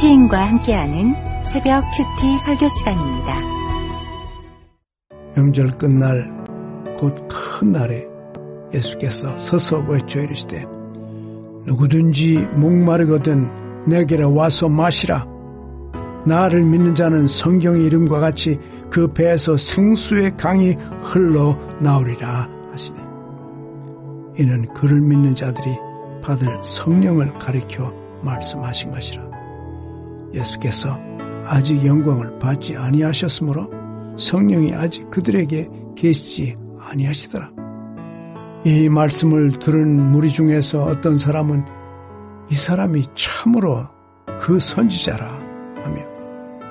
큐티인과 함께하는 새벽 큐티 설교 시간입니다. 명절 끝날 곧 큰 날에 예수께서 서서 외쳐 이르시되 누구든지 목마르거든 내게로 와서 마시라 나를 믿는 자는 성경의 이름과 같이 그 배에서 생수의 강이 흘러 나오리라 하시니 이는 그를 믿는 자들이 받을 성령을 가리켜 말씀하신 것이라 예수께서 아직 영광을 받지 아니하셨으므로 성령이 아직 그들에게 계시지 아니하시더라. 이 말씀을 들은 무리 중에서 어떤 사람은 이 사람이 참으로 그 선지자라 하며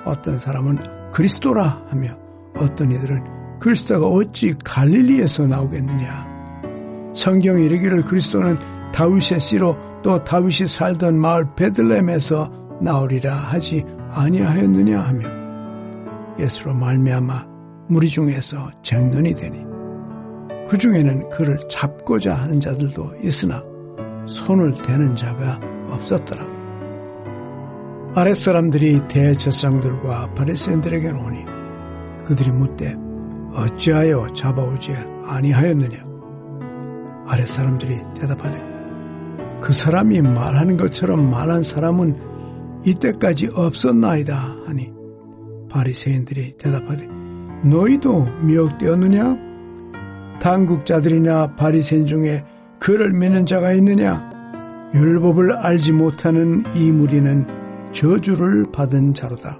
어떤 사람은 그리스도라 하며 어떤 이들은 그리스도가 어찌 갈릴리에서 나오겠느냐. 성경이 이르기를 그리스도는 다윗의 씨로 또 다윗이 살던 마을 베들렘에서 나오리라 하지 아니하였느냐 하며 예수로 말미암아 무리 중에서 쟁론이 되니 그 중에는 그를 잡고자 하는 자들도 있으나 손을 대는 자가 없었더라. 아랫사람들이 대제사장들과 바리새인들에게 오니 그들이 묻되 어찌하여 잡아오지 아니하였느냐 아랫사람들이 대답하되 그 사람이 말하는 것처럼 말한 사람은 이때까지 없었나이다 하니 바리새인들이 대답하되 너희도 미혹되었느냐? 당국자들이나 바리새인 중에 그를 믿는 자가 있느냐? 율법을 알지 못하는 이 무리는 저주를 받은 자로다.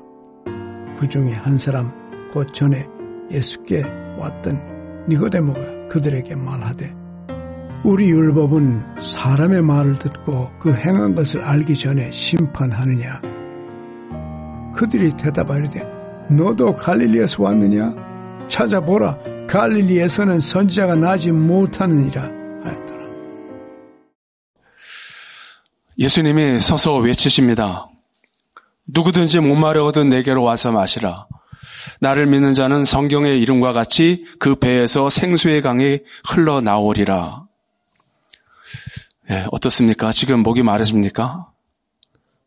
그 중에 한 사람 곧 전에 예수께 왔던 니고데모가 그들에게 말하되 우리 율법은 사람의 말을 듣고 그 행한 것을 알기 전에 심판하느냐? 그들이 대답하려되 너도 갈릴리에서 왔느냐? 찾아보라 갈릴리에서는 선지자가 나지 못하느니라 하였더라. 예수님이 서서 외치십니다. 누구든지 목마르거든 내게로 와서 마시라. 나를 믿는 자는 성경의 이름과 같이 그 배에서 생수의 강이 흘러나오리라. 예, 어떻습니까? 지금 목이 마르십니까?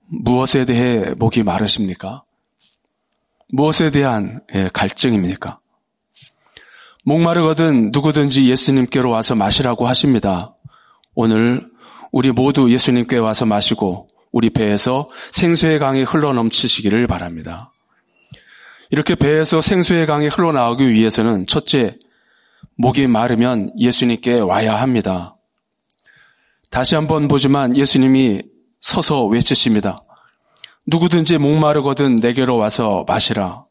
무엇에 대해 목이 마르십니까? 무엇에 대한 예, 갈증입니까? 목마르거든 누구든지 예수님께로 와서 마시라고 하십니다. 오늘 우리 모두 예수님께 와서 마시고 우리 배에서 생수의 강이 흘러넘치시기를 바랍니다. 이렇게 배에서 생수의 강이 흘러나오기 위해서는 첫째, 목이 마르면 예수님께 와야 합니다. 다시 한번 보지만 예수님이 서서 외치십니다. 누구든지 목마르거든 내게로 와서 마시라.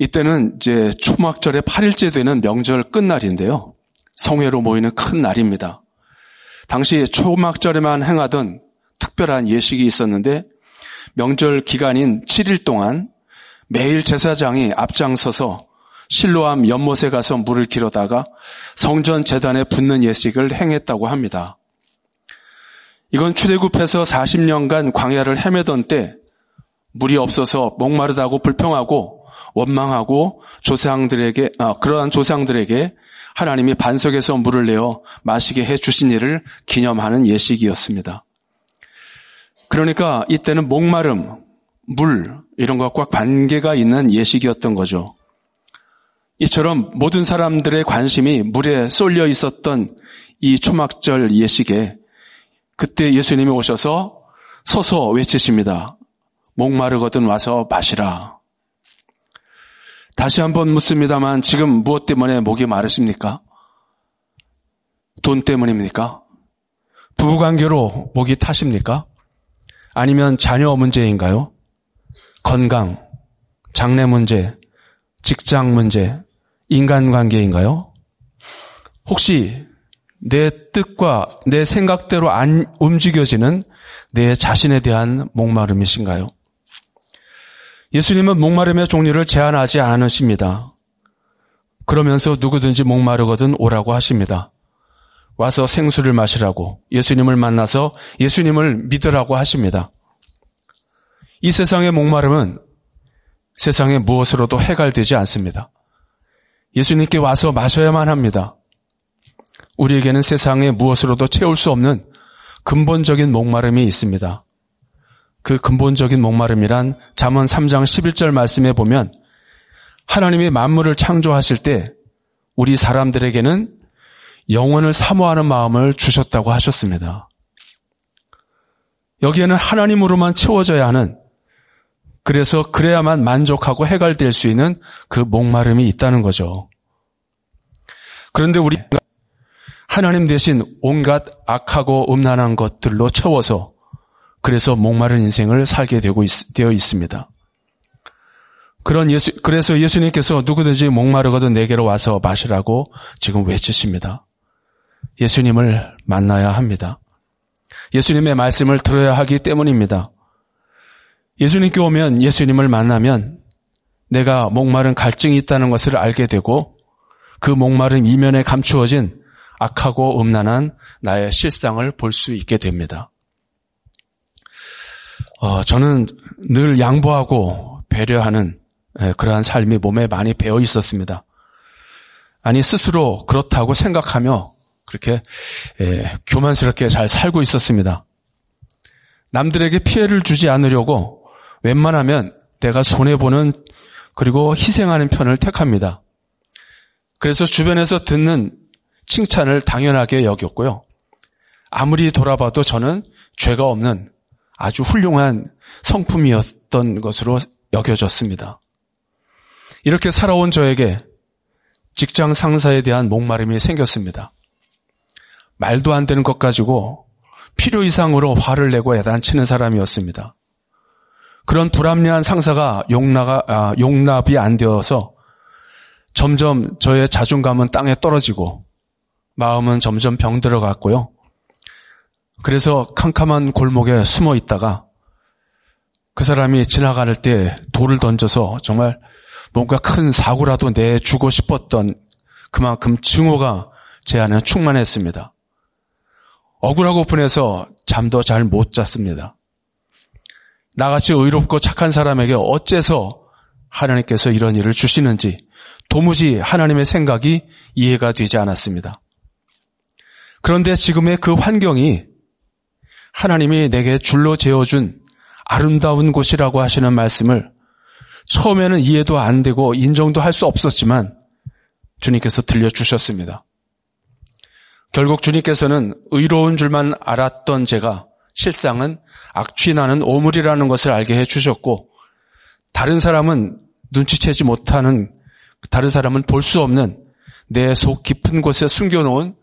이때는 이제 초막절의 8일째 되는 명절 끝날인데요. 성회로 모이는 큰 날입니다. 당시 초막절에만 행하던 특별한 예식이 있었는데 명절 기간인 7일 동안 매일 제사장이 앞장서서 실로암 연못에 가서 물을 길어다가 성전 재단에 붓는 예식을 행했다고 합니다. 이건 출애굽해서 40년간 광야를 헤매던 때 물이 없어서 목마르다고 불평하고 원망하고 조상들에게 아, 그러한 조상들에게 하나님이 반석에서 물을 내어 마시게 해 주신 일을 기념하는 예식이었습니다. 그러니까 이때는 목마름, 물 이런 것과 관계가 있는 예식이었던 거죠. 이처럼 모든 사람들의 관심이 물에 쏠려 있었던 이 초막절 예식에 그때 예수님이 오셔서 서서 외치십니다. 목마르거든 와서 마시라. 다시 한번 묻습니다만 지금 무엇 때문에 목이 마르십니까? 돈 때문입니까? 부부관계로 목이 타십니까? 아니면 자녀 문제인가요? 건강, 장래 문제, 직장 문제, 인간관계인가요? 혹시 내 뜻과 내 생각대로 안 움직여지는 내 자신에 대한 목마름이신가요? 예수님은 목마름의 종류를 제한하지 않으십니다. 그러면서 누구든지 목마르거든 오라고 하십니다. 와서 생수를 마시라고 예수님을 만나서 예수님을 믿으라고 하십니다. 이 세상의 목마름은 세상의 무엇으로도 해갈되지 않습니다. 예수님께 와서 마셔야만 합니다. 우리에게는 세상의 무엇으로도 채울 수 없는 근본적인 목마름이 있습니다. 그 근본적인 목마름이란 잠언 3장 11절 말씀에 보면 하나님이 만물을 창조하실 때 우리 사람들에게는 영혼을 사모하는 마음을 주셨다고 하셨습니다. 여기에는 하나님으로만 채워져야 하는 그래서 그래야만 만족하고 해갈될 수 있는 그 목마름이 있다는 거죠. 그런데 우리 하나님 대신 온갖 악하고 음란한 것들로 채워서 그래서 목마른 인생을 살게 되고 있, 되어 있습니다. 그런 예수, 그래서 예수님께서 누구든지 목마르거든 내게로 와서 마시라고 지금 외치십니다. 예수님을 만나야 합니다. 예수님의 말씀을 들어야 하기 때문입니다. 예수님께 오면 예수님을 만나면 내가 목마른 갈증이 있다는 것을 알게 되고 그 목마른 이면에 감추어진 악하고 음란한 나의 실상을 볼 수 있게 됩니다. 어, 저는 늘 양보하고 배려하는 예, 그러한 삶이 몸에 많이 배어 있었습니다. 아니 스스로 그렇다고 생각하며 그렇게 예, 교만스럽게 잘 살고 있었습니다. 남들에게 피해를 주지 않으려고 웬만하면 내가 손해보는 그리고 희생하는 편을 택합니다. 그래서 주변에서 듣는 칭찬을 당연하게 여겼고요. 아무리 돌아봐도 저는 죄가 없는 아주 훌륭한 성품이었던 것으로 여겨졌습니다. 이렇게 살아온 저에게 직장 상사에 대한 목마름이 생겼습니다. 말도 안 되는 것 가지고 필요 이상으로 화를 내고 애단치는 사람이었습니다. 그런 불합리한 상사가 용납, 아, 용납이 안 되어서 점점 저의 자존감은 땅에 떨어지고 마음은 점점 병들어 갔고요. 그래서 캄캄한 골목에 숨어 있다가 그 사람이 지나갈 때 돌을 던져서 정말 뭔가 큰 사고라도 내주고 싶었던 그만큼 증오가 제 안에 충만했습니다. 억울하고 분해서 잠도 잘 못 잤습니다. 나같이 의롭고 착한 사람에게 어째서 하나님께서 이런 일을 주시는지 도무지 하나님의 생각이 이해가 되지 않았습니다. 그런데 지금의 그 환경이 하나님이 내게 줄로 재어준 아름다운 곳이라고 하시는 말씀을 처음에는 이해도 안 되고 인정도 할 수 없었지만 주님께서 들려주셨습니다. 결국 주님께서는 의로운 줄만 알았던 제가 실상은 악취나는 오물이라는 것을 알게 해주셨고 다른 사람은 눈치채지 못하는 다른 사람은 볼 수 없는 내 속 깊은 곳에 숨겨놓은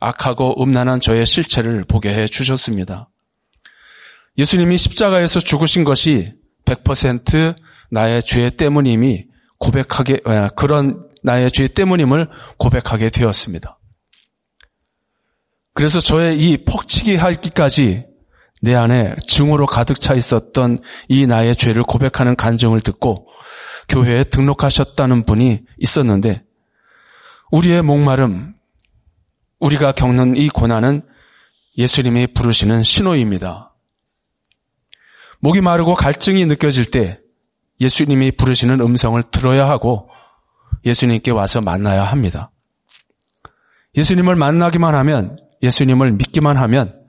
악하고 음란한 저의 실체를 보게 해 주셨습니다. 예수님이 십자가에서 죽으신 것이 100% 나의 죄 때문임이 고백하게 아, 그런 나의 죄 때문임을 고백하게 되었습니다. 그래서 저의 이 폭치기 하기까지 내 안에 증오로 가득 차 있었던 이 나의 죄를 고백하는 간증을 듣고 교회에 등록하셨다는 분이 있었는데 우리의 목마름, 우리가 겪는 이 고난은 예수님이 부르시는 신호입니다. 목이 마르고 갈증이 느껴질 때 예수님이 부르시는 음성을 들어야 하고 예수님께 와서 만나야 합니다. 예수님을 만나기만 하면 예수님을 믿기만 하면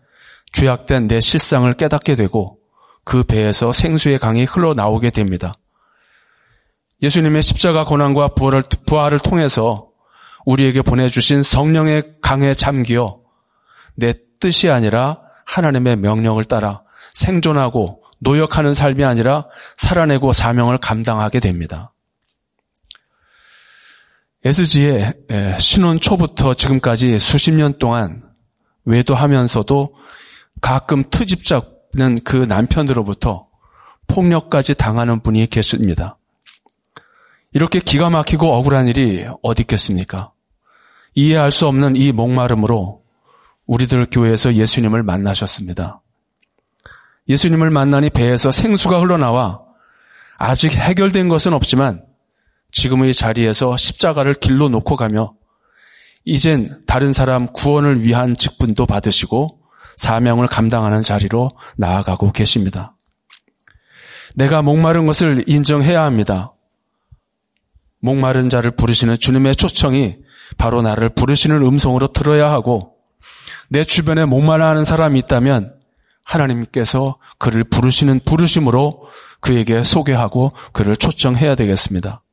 죄악된 내 실상을 깨닫게 되고 그 배에서 생수의 강이 흘러나오게 됩니다. 예수님의 십자가 고난과 부활을, 부활을 통해서 우리에게 보내주신 성령의 강에 잠기어 내 뜻이 아니라 하나님의 명령을 따라 생존하고 노역하는 삶이 아니라 살아내고 사명을 감당하게 됩니다. SG의 신혼 초부터 지금까지 수십 년 동안 외도하면서도 가끔 트집 잡는 그 남편으로부터 폭력까지 당하는 분이 계십니다. 이렇게 기가 막히고 억울한 일이 어디 있겠습니까? 이해할 수 없는 이 목마름으로 우리들 교회에서 예수님을 만나셨습니다. 예수님을 만나니 배에서 생수가 흘러나와 아직 해결된 것은 없지만 지금의 자리에서 십자가를 길로 놓고 가며 이젠 다른 사람 구원을 위한 직분도 받으시고 사명을 감당하는 자리로 나아가고 계십니다. 내가 목마른 것을 인정해야 합니다. 목마른 자를 부르시는 주님의 초청이 바로 나를 부르시는 음성으로 들어야 하고 내 주변에 목마르하는 사람이 있다면 하나님께서 그를 부르시는 부르심으로 그에게 소개하고 그를 초청해야 되겠습니다.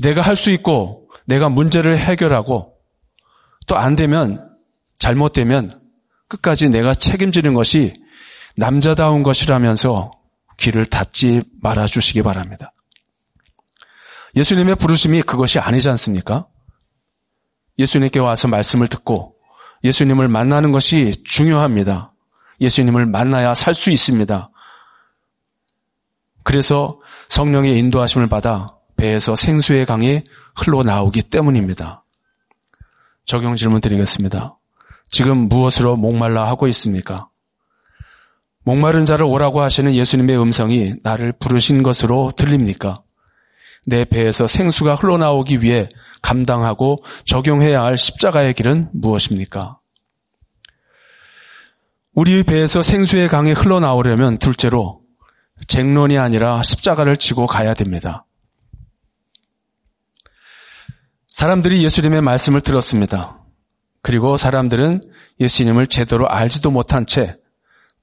내가 할 수 있고 내가 문제를 해결하고 또 안 되면 잘못되면 끝까지 내가 책임지는 것이 남자다운 것이라면서 귀를 닫지 말아 주시기 바랍니다. 예수님의 부르심이 그것이 아니지 않습니까? 예수님께 와서 말씀을 듣고 예수님을 만나는 것이 중요합니다. 예수님을 만나야 살 수 있습니다. 그래서 성령의 인도하심을 받아 배에서 생수의 강이 흘러나오기 때문입니다. 적용 질문 드리겠습니다. 지금 무엇으로 목말라 하고 있습니까? 목마른 자를 오라고 하시는 예수님의 음성이 나를 부르신 것으로 들립니까? 내 배에서 생수가 흘러나오기 위해 감당하고 적용해야 할 십자가의 길은 무엇입니까? 우리의 배에서 생수의 강이 흘러나오려면 둘째로 쟁론이 아니라 십자가를 지고 가야 됩니다. 사람들이 예수님의 말씀을 들었습니다. 그리고 사람들은 예수님을 제대로 알지도 못한 채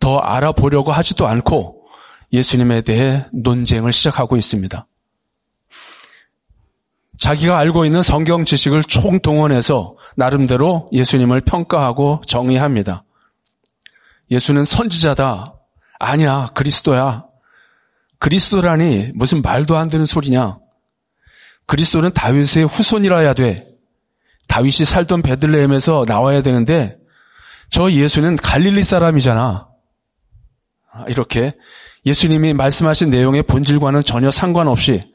더 알아보려고 하지도 않고 예수님에 대해 논쟁을 시작하고 있습니다. 자기가 알고 있는 성경 지식을 총동원해서 나름대로 예수님을 평가하고 정의합니다. 예수는 선지자다. 아니야, 그리스도야. 그리스도라니 무슨 말도 안 되는 소리냐. 그리스도는 다윗의 후손이라야 돼. 다윗이 살던 베들레헴에서 나와야 되는데 저 예수는 갈릴리 사람이잖아. 이렇게 예수님이 말씀하신 내용의 본질과는 전혀 상관없이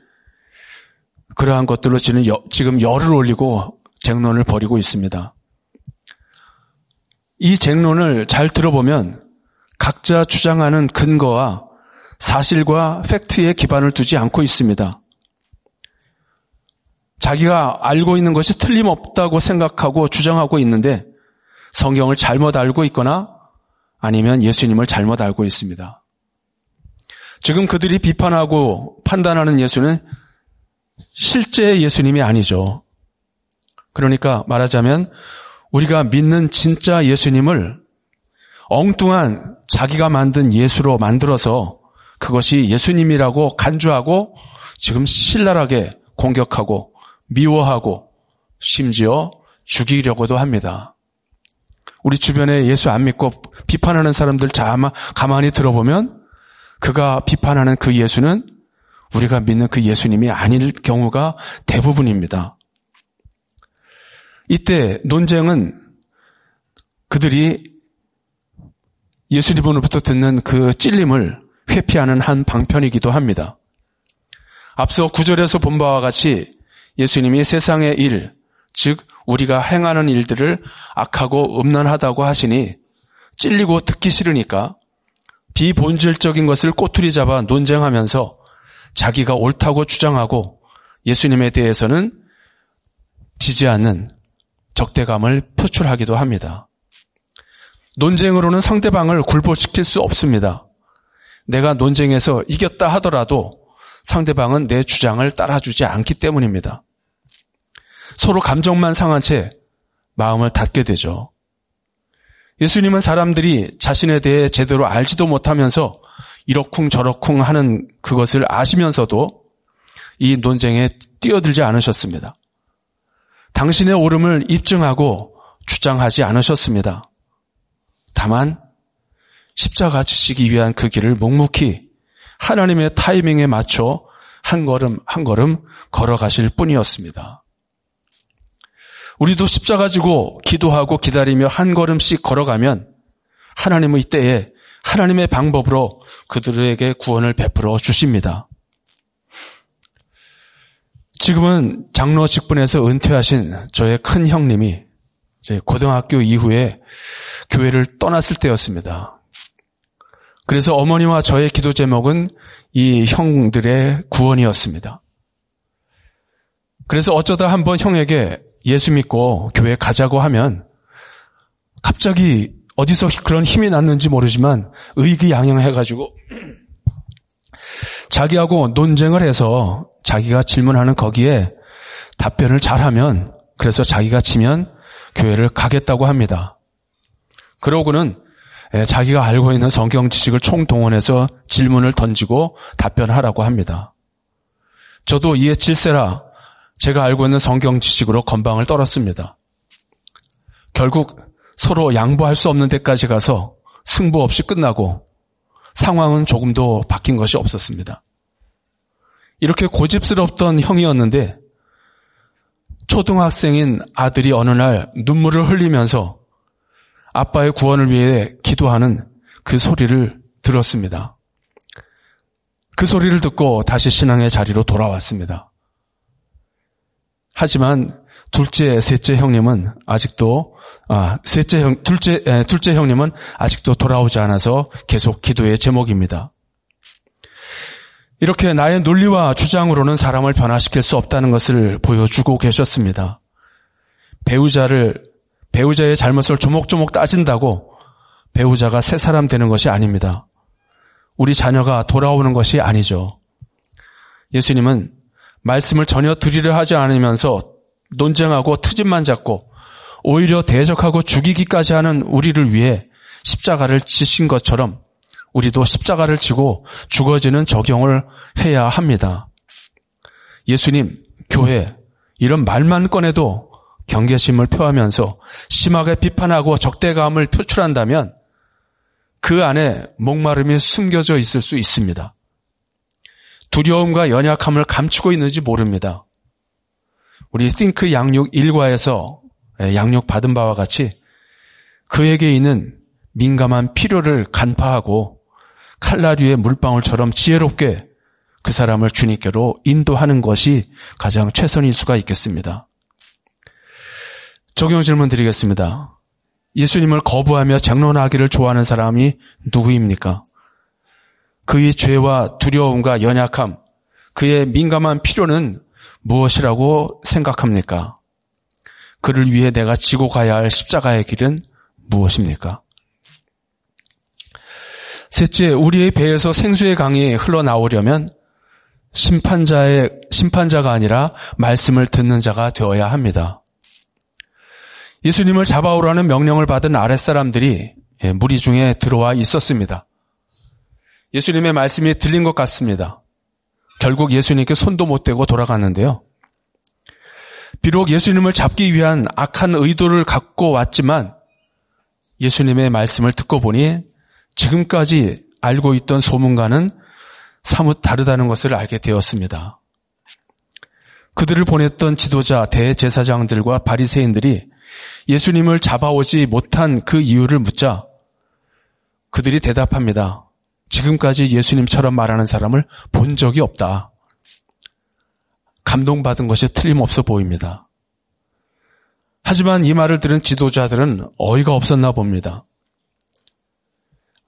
그러한 것들로 지금 열을 올리고 쟁론을 벌이고 있습니다. 이 쟁론을 잘 들어보면 각자 주장하는 근거와 사실과 팩트에 기반을 두지 않고 있습니다. 자기가 알고 있는 것이 틀림없다고 생각하고 주장하고 있는데 성경을 잘못 알고 있거나 아니면 예수님을 잘못 알고 있습니다. 지금 그들이 비판하고 판단하는 예수는 실제 예수님이 아니죠. 그러니까 말하자면 우리가 믿는 진짜 예수님을 엉뚱한 자기가 만든 예수로 만들어서 그것이 예수님이라고 간주하고 지금 신랄하게 공격하고 미워하고 심지어 죽이려고도 합니다. 우리 주변에 예수 안 믿고 비판하는 사람들 자마 가만히 들어보면 그가 비판하는 그 예수는 우리가 믿는 그 예수님이 아닐 경우가 대부분입니다. 이때 논쟁은 그들이 예수님으로부터 듣는 그 찔림을 회피하는 한 방편이기도 합니다. 앞서 구절에서 본 바와 같이 예수님이 세상의 일, 즉 우리가 행하는 일들을 악하고 음란하다고 하시니 찔리고 듣기 싫으니까 비본질적인 것을 꼬투리 잡아 논쟁하면서 자기가 옳다고 주장하고 예수님에 대해서는 지지 않는 적대감을 표출하기도 합니다. 논쟁으로는 상대방을 굴복시킬 수 없습니다. 내가 논쟁에서 이겼다 하더라도 상대방은 내 주장을 따라주지 않기 때문입니다. 서로 감정만 상한 채 마음을 닫게 되죠. 예수님은 사람들이 자신에 대해 제대로 알지도 못하면서 이러쿵 저러쿵 하는 그것을 아시면서도 이 논쟁에 뛰어들지 않으셨습니다. 당신의 옳음을 입증하고 주장하지 않으셨습니다. 다만 십자가 지시기 위한 그 길을 묵묵히 하나님의 타이밍에 맞춰 한 걸음 한 걸음 걸어가실 뿐이었습니다. 우리도 십자가 지고 기도하고 기다리며 한 걸음씩 걸어가면 하나님은 이때에 하나님의 방법으로 그들에게 구원을 베풀어 주십니다. 지금은 장로 직분에서 은퇴하신 저의 큰 형님이 고등학교 이후에 교회를 떠났을 때였습니다. 그래서 어머니와 저의 기도 제목은 이 형들의 구원이었습니다. 그래서 어쩌다 한번 형에게 예수 믿고 교회 가자고 하면 갑자기 어디서 그런 힘이 났는지 모르지만 의기양양해가지고 자기하고 논쟁을 해서 자기가 질문하는 거기에 답변을 잘하면 그래서 자기가 치면 교회를 가겠다고 합니다. 그러고는 자기가 알고 있는 성경 지식을 총동원해서 질문을 던지고 답변하라고 합니다. 저도 이에 질세라 제가 알고 있는 성경 지식으로 건방을 떨었습니다. 결국 서로 양보할 수 없는 데까지 가서 승부 없이 끝나고 상황은 조금도 바뀐 것이 없었습니다. 이렇게 고집스럽던 형이었는데 초등학생인 아들이 어느 날 눈물을 흘리면서 아빠의 구원을 위해 기도하는 그 소리를 들었습니다. 그 소리를 듣고 다시 신앙의 자리로 돌아왔습니다. 하지만 둘째, 셋째 형님은 아직도 아, 셋째 형, 둘째, 에, 둘째 형님은 아직도 돌아오지 않아서 계속 기도의 제목입니다. 이렇게 나의 논리와 주장으로는 사람을 변화시킬 수 없다는 것을 보여주고 계셨습니다. 배우자를 배우자의 잘못을 조목조목 따진다고 배우자가 새 사람 되는 것이 아닙니다. 우리 자녀가 돌아오는 것이 아니죠. 예수님은 말씀을 전혀 들이려 하지 않으면서 논쟁하고 트집만 잡고 오히려 대적하고 죽이기까지 하는 우리를 위해 십자가를 지신 것처럼 우리도 십자가를 지고 죽어지는 적용을 해야 합니다. 예수님, 교회, 이런 말만 꺼내도 경계심을 표하면서 심하게 비판하고 적대감을 표출한다면 그 안에 목마름이 숨겨져 있을 수 있습니다. 두려움과 연약함을 감추고 있는지 모릅니다. 우리 띵크 양육 일과에서 양육 받은 바와 같이 그에게 있는 민감한 필요를 간파하고 칼라류의 물방울처럼 지혜롭게 그 사람을 주님께로 인도하는 것이 가장 최선일 수가 있겠습니다. 적용 질문 드리겠습니다. 예수님을 거부하며 장론하기를 좋아하는 사람이 누구입니까? 그의 죄와 두려움과 연약함, 그의 민감한 필요는 무엇이라고 생각합니까? 그를 위해 내가 지고 가야 할 십자가의 길은 무엇입니까? 셋째, 우리의 배에서 생수의 강이 흘러나오려면 심판자의, 심판자가 아니라 말씀을 듣는 자가 되어야 합니다. 예수님을 잡아오라는 명령을 받은 아랫사람들이 예, 무리 중에 들어와 있었습니다. 예수님의 말씀이 들린 것 같습니다. 결국 예수님께 손도 못 대고 돌아갔는데요. 비록 예수님을 잡기 위한 악한 의도를 갖고 왔지만 예수님의 말씀을 듣고 보니 지금까지 알고 있던 소문과는 사뭇 다르다는 것을 알게 되었습니다. 그들을 보냈던 지도자 대제사장들과 바리새인들이 예수님을 잡아오지 못한 그 이유를 묻자 그들이 대답합니다. 지금까지 예수님처럼 말하는 사람을 본 적이 없다. 감동받은 것이 틀림없어 보입니다. 하지만 이 말을 들은 지도자들은 어이가 없었나 봅니다.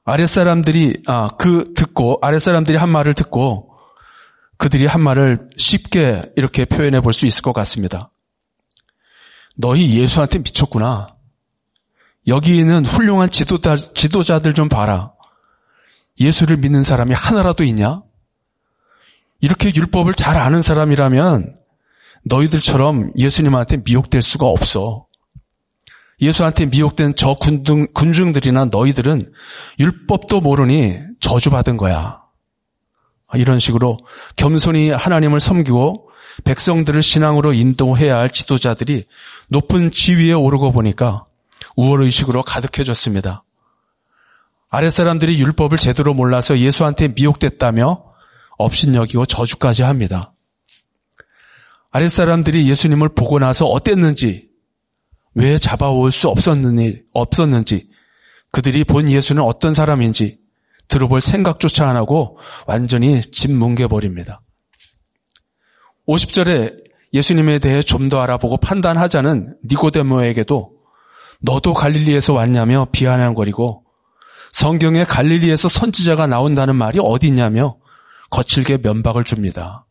아랫사람들이, 아, 그 듣고, 아랫사람들이 한 말을 듣고 그들이 한 말을 쉽게 이렇게 표현해 볼 수 있을 것 같습니다. 너희 예수한테 미쳤구나. 여기 있는 훌륭한 지도자, 지도자들 좀 봐라. 예수를 믿는 사람이 하나라도 있냐? 이렇게 율법을 잘 아는 사람이라면 너희들처럼 예수님한테 미혹될 수가 없어. 예수한테 미혹된 저 군중, 군중들이나 너희들은 율법도 모르니 저주받은 거야. 이런 식으로 겸손히 하나님을 섬기고 백성들을 신앙으로 인도해야 할 지도자들이 높은 지위에 오르고 보니까 우월의식으로 가득해졌습니다. 아랫사람들이 율법을 제대로 몰라서 예수한테 미혹됐다며 업신여기고 저주까지 합니다. 아랫사람들이 예수님을 보고 나서 어땠는지, 왜 잡아올 수 없었는지, 없었는지, 그들이 본 예수는 어떤 사람인지 들어볼 생각조차 안 하고 완전히 집 뭉개버립니다. 50절에 예수님에 대해 좀 더 알아보고 판단하자는 니고데모에게도 너도 갈릴리에서 왔냐며 비아냥거리고 성경에 갈릴리에서 선지자가 나온다는 말이 어디 있냐며 거칠게 면박을 줍니다.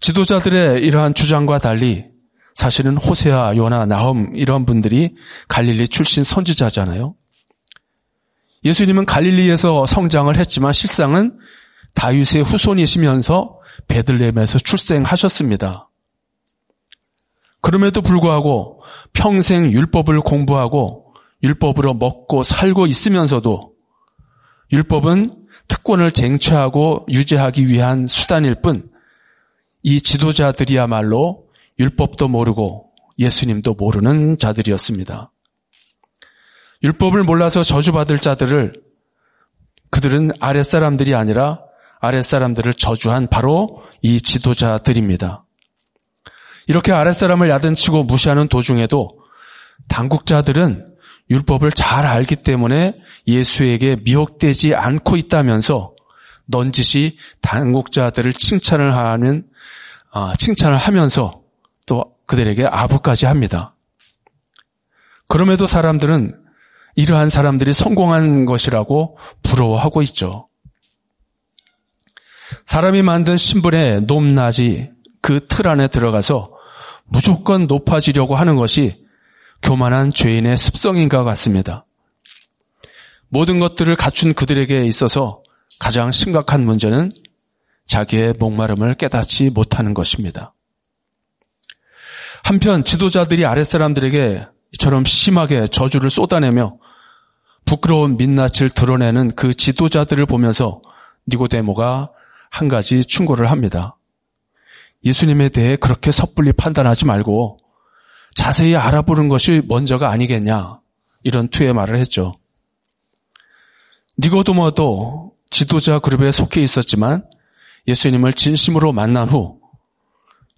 지도자들의 이러한 주장과 달리 사실은 호세아, 요나, 나홈 이런 분들이 갈릴리 출신 선지자잖아요. 예수님은 갈릴리에서 성장을 했지만 실상은 다윗의 후손이시면서 베들레헴에서 출생하셨습니다. 그럼에도 불구하고 평생 율법을 공부하고 율법으로 먹고 살고 있으면서도 율법은 특권을 쟁취하고 유지하기 위한 수단일 뿐 이 지도자들이야말로 율법도 모르고 예수님도 모르는 자들이었습니다. 율법을 몰라서 저주받을 자들을 그들은 아랫사람들이 아니라 아랫사람들을 저주한 바로 이 지도자들입니다. 이렇게 아랫사람을 야단치고 무시하는 도중에도 당국자들은 율법을 잘 알기 때문에 예수에게 미혹되지 않고 있다면서 넌지시 당국자들을 칭찬을 하는 아, 칭찬을 하면서 또 그들에게 아부까지 합니다. 그럼에도 사람들은 이러한 사람들이 성공한 것이라고 부러워하고 있죠. 사람이 만든 신분의 높낮이 그 틀 안에 들어가서 무조건 높아지려고 하는 것이 교만한 죄인의 습성인 것 같습니다. 모든 것들을 갖춘 그들에게 있어서 가장 심각한 문제는 자기의 목마름을 깨닫지 못하는 것입니다. 한편 지도자들이 아랫사람들에게 이처럼 심하게 저주를 쏟아내며 부끄러운 민낯을 드러내는 그 지도자들을 보면서 니고데모가 한 가지 충고를 합니다. 예수님에 대해 그렇게 섣불리 판단하지 말고 자세히 알아보는 것이 먼저가 아니겠냐. 이런 투의 말을 했죠. 니고도모도 지도자 그룹에 속해 있었지만 예수님을 진심으로 만난 후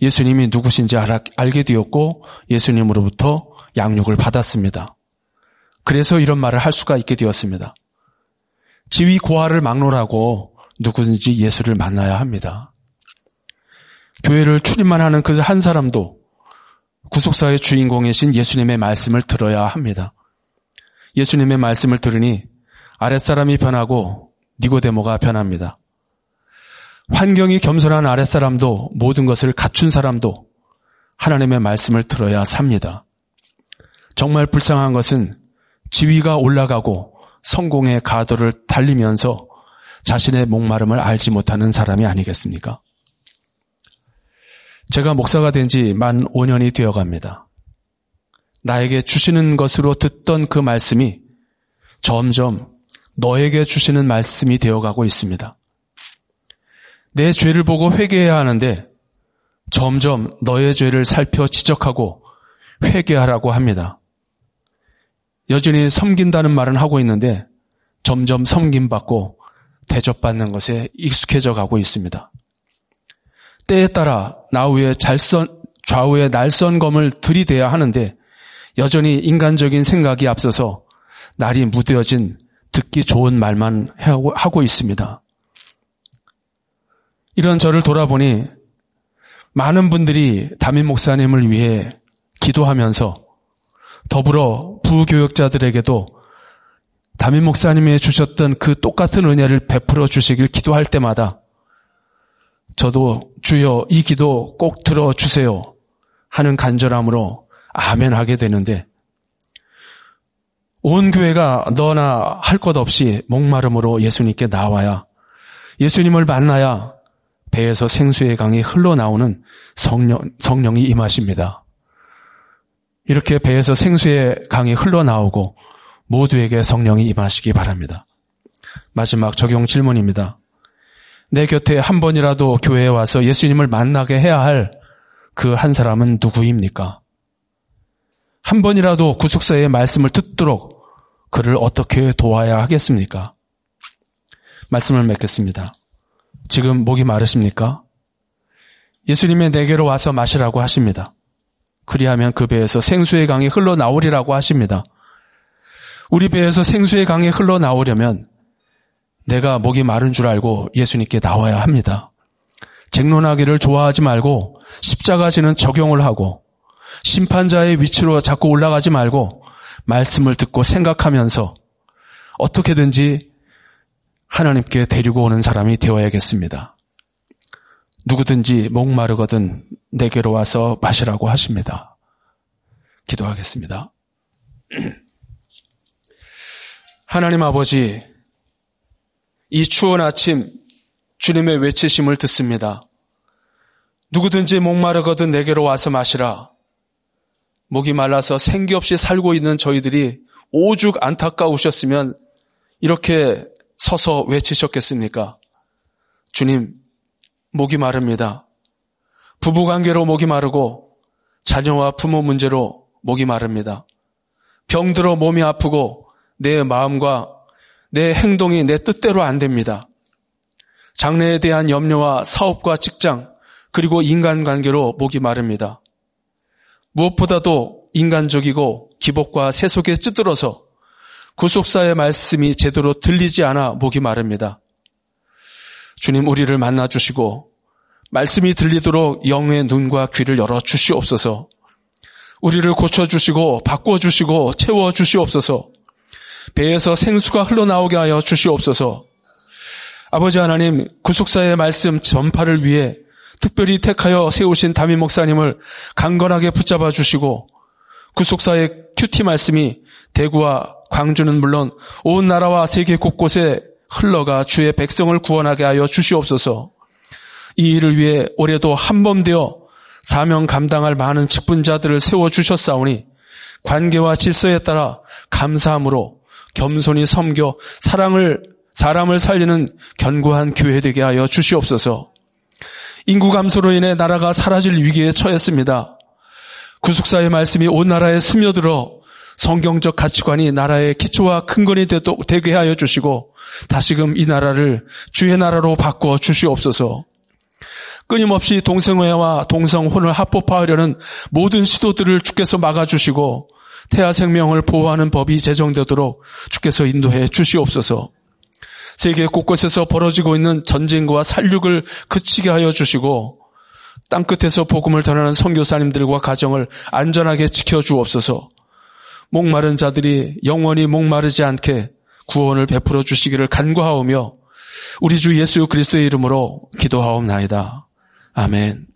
예수님이 누구신지 알게 되었고 예수님으로부터 양육을 받았습니다. 그래서 이런 말을 할 수가 있게 되었습니다. 지위 고하를 막론하고 누구든지 예수를 만나야 합니다. 교회를 출입만 하는 그 한 사람도 구속사의 주인공이신 예수님의 말씀을 들어야 합니다. 예수님의 말씀을 들으니 아랫사람이 변하고 니고데모가 변합니다. 환경이 겸손한 아랫사람도 모든 것을 갖춘 사람도 하나님의 말씀을 들어야 삽니다. 정말 불쌍한 것은 지위가 올라가고 성공의 가도를 달리면서 자신의 목마름을 알지 못하는 사람이 아니겠습니까? 제가 목사가 된 지 만 5년이 되어 갑니다. 나에게 주시는 것으로 듣던 그 말씀이 점점 너에게 주시는 말씀이 되어 가고 있습니다. 내 죄를 보고 회개해야 하는데 점점 너의 죄를 살펴 지적하고 회개하라고 합니다. 여전히 섬긴다는 말은 하고 있는데 점점 섬김받고 대접받는 것에 익숙해져 가고 있습니다. 때에 따라 나우의 잘선, 좌우의 날선검을 들이대야 하는데 여전히 인간적인 생각이 앞서서 날이 무뎌진 듣기 좋은 말만 하고 있습니다. 이런 저를 돌아보니 많은 분들이 담임 목사님을 위해 기도하면서 더불어 부교역자들에게도 담임 목사님이 주셨던 그 똑같은 은혜를 베풀어 주시길 기도할 때마다 저도 주여 이 기도 꼭 들어주세요 하는 간절함으로 아멘 하게 되는데 온 교회가 너나 할 것 없이 목마름으로 예수님께 나와야 예수님을 만나야 배에서 생수의 강이 흘러나오는 성령, 성령이 임하십니다. 이렇게 배에서 생수의 강이 흘러나오고 모두에게 성령이 임하시기 바랍니다. 마지막 적용 질문입니다. 내 곁에 한 번이라도 교회에 와서 예수님을 만나게 해야 할 그 한 사람은 누구입니까? 한 번이라도 구속사의 말씀을 듣도록 그를 어떻게 도와야 하겠습니까? 말씀을 맺겠습니다. 지금 목이 마르십니까? 예수님의 내게로 와서 마시라고 하십니다. 그리하면 그 배에서 생수의 강이 흘러나오리라고 하십니다. 우리 배에서 생수의 강이 흘러나오려면 내가 목이 마른 줄 알고 예수님께 나와야 합니다. 쟁론하기를 좋아하지 말고 십자가 지는 적용을 하고 심판자의 위치로 자꾸 올라가지 말고 말씀을 듣고 생각하면서 어떻게든지 하나님께 데리고 오는 사람이 되어야겠습니다. 누구든지 목마르거든 내게로 와서 마시라고 하십니다. 기도하겠습니다. 하나님 아버지, 이 추운 아침 주님의 외치심을 듣습니다. 누구든지 목마르거든 내게로 와서 마시라. 목이 말라서 생기 없이 살고 있는 저희들이 오죽 안타까우셨으면 이렇게 서서 외치셨겠습니까? 주님, 목이 마릅니다. 부부 관계로 목이 마르고 자녀와 부모 문제로 목이 마릅니다. 병들어 몸이 아프고 내 마음과 내 행동이 내 뜻대로 안 됩니다. 장래에 대한 염려와 사업과 직장 그리고 인간관계로 목이 마릅니다. 무엇보다도 인간적이고 기복과 세속에 찌들어서 구속사의 말씀이 제대로 들리지 않아 목이 마릅니다. 주님 우리를 만나 주시고 말씀이 들리도록 영의 눈과 귀를 열어 주시옵소서. 우리를 고쳐 주시고 바꿔 주시고 채워 주시옵소서. 배에서 생수가 흘러나오게 하여 주시옵소서. 아버지 하나님 구속사의 말씀 전파를 위해 특별히 택하여 세우신 담임 목사님을 강건하게 붙잡아 주시고 구속사의 큐티 말씀이 대구와 광주는 물론 온 나라와 세계 곳곳에 흘러가 주의 백성을 구원하게 하여 주시옵소서. 이 일을 위해 올해도 한범되어 사명 감당할 많은 직분자들을 세워 주셨사오니 관계와 질서에 따라 감사함으로 겸손히 섬겨 사랑을 사람을 살리는 견고한 교회 되게 하여 주시옵소서. 인구 감소로 인해 나라가 사라질 위기에 처했습니다. 구속사의 말씀이 온 나라에 스며들어 성경적 가치관이 나라의 기초와 근건이 되게 하여 주시고 다시금 이 나라를 주의 나라로 바꾸어 주시옵소서. 끊임없이 동성애와 동성혼을 합법화하려는 모든 시도들을 주께서 막아주시고 태아 생명을 보호하는 법이 제정되도록 주께서 인도해 주시옵소서. 세계 곳곳에서 벌어지고 있는 전쟁과 살육을 그치게 하여 주시고 땅끝에서 복음을 전하는 선교사님들과 가정을 안전하게 지켜 주옵소서. 목마른 자들이 영원히 목마르지 않게 구원을 베풀어 주시기를 간구하오며 우리 주 예수 그리스도의 이름으로 기도하옵나이다. 아멘.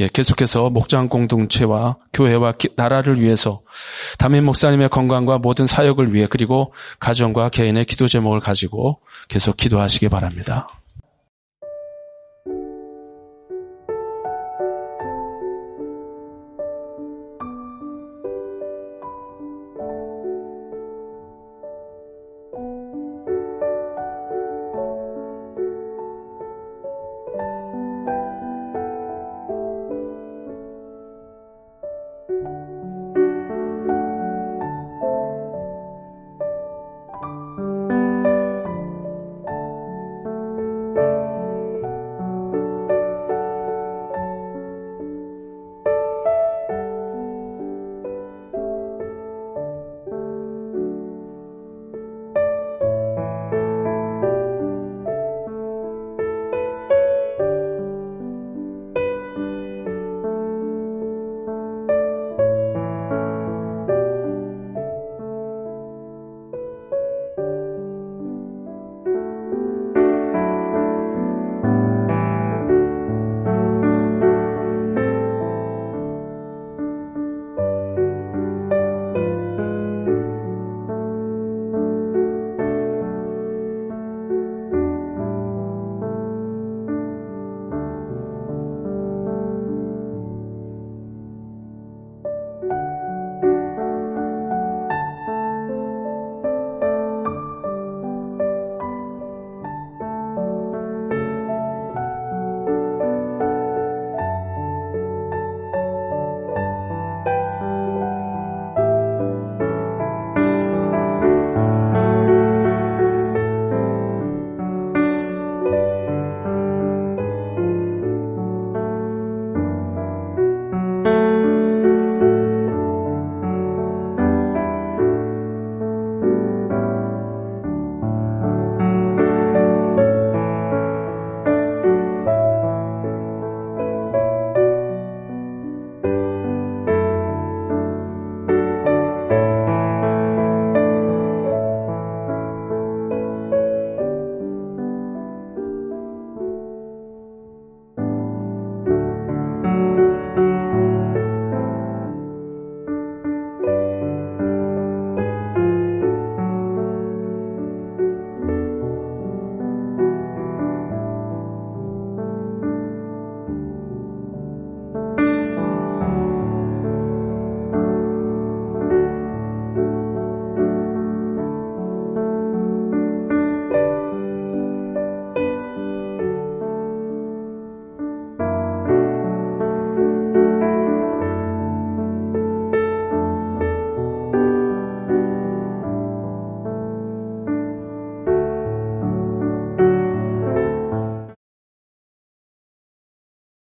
예, 계속해서 목장 공동체와 교회와 기, 나라를 위해서 담임 목사님의 건강과 모든 사역을 위해 그리고 가정과 개인의 기도 제목을 가지고 계속 기도하시기 바랍니다.